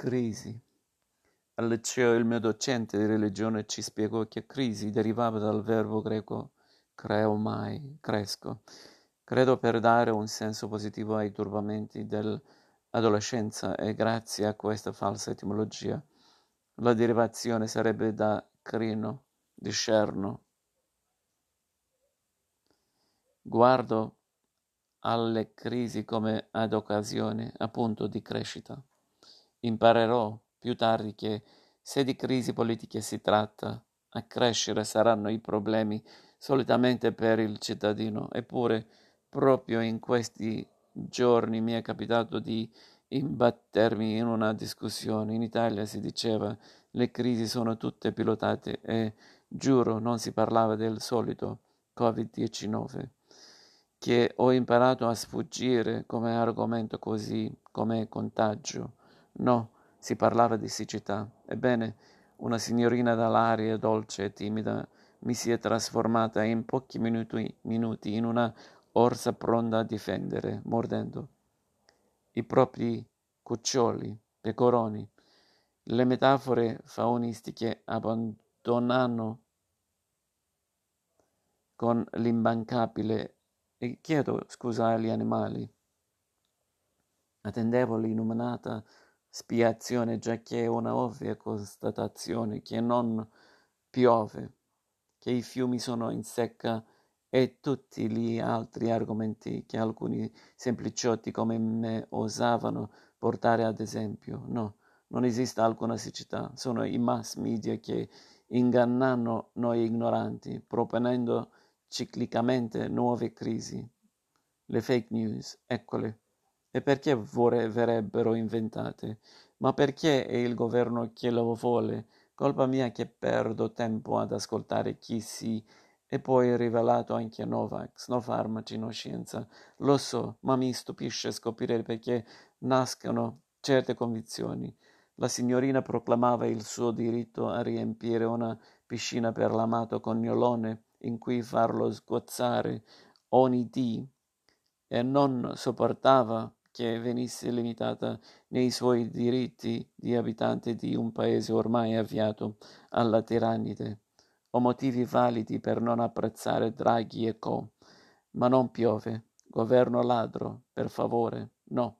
Crisi. Al liceo il mio docente di religione ci spiegò che crisi derivava dal verbo greco creomai, cresco, credo per dare un senso positivo ai turbamenti dell'adolescenza e grazie a questa falsa etimologia la derivazione sarebbe da crino, discerno. Guardo alle crisi come ad occasione, appunto, di crescita. Imparerò più tardi che se di crisi politiche si tratta, a crescere saranno i problemi solitamente per il cittadino. Eppure, proprio in questi giorni mi è capitato di imbattermi in una discussione. In Italia si diceva le crisi sono tutte pilotate e, giuro, non si parlava del solito Covid-19, che ho imparato a sfuggire come argomento così come contagio. No, si parlava di siccità. Ebbene, una signorina dall'aria dolce e timida mi si è trasformata in pochi minuti, minuti in una orsa pronta a difendere, mordendo i propri cuccioli, pecoroni. Le metafore faunistiche abbandonano con l'immancabile e chiedo scusa agli animali. Attendevo l'inumanata spiazione, giacché è una ovvia constatazione che non piove, che i fiumi sono in secca e tutti gli altri argomenti che alcuni sempliciotti come me osavano portare ad esempio. No, non esiste alcuna siccità, sono i mass media che ingannano noi ignoranti, proponendo ciclicamente nuove crisi. Le fake news, eccole. E perché verrebbero inventate? Ma perché è il governo che lo vuole? Colpa mia che perdo tempo ad ascoltare chi si e poi rivelato anche Novax, no farmaci, no scienza. Lo so, ma mi stupisce scoprire perché nascono certe convinzioni. La signorina proclamava il suo diritto a riempire una piscina per l'amato cognolone in cui farlo sgozzare ogni dì e non sopportava che venisse limitata nei suoi diritti di abitante di un paese ormai avviato alla tirannide ho motivi validi per non apprezzare Draghi e co. Ma non piove. Governo ladro, per favore, no.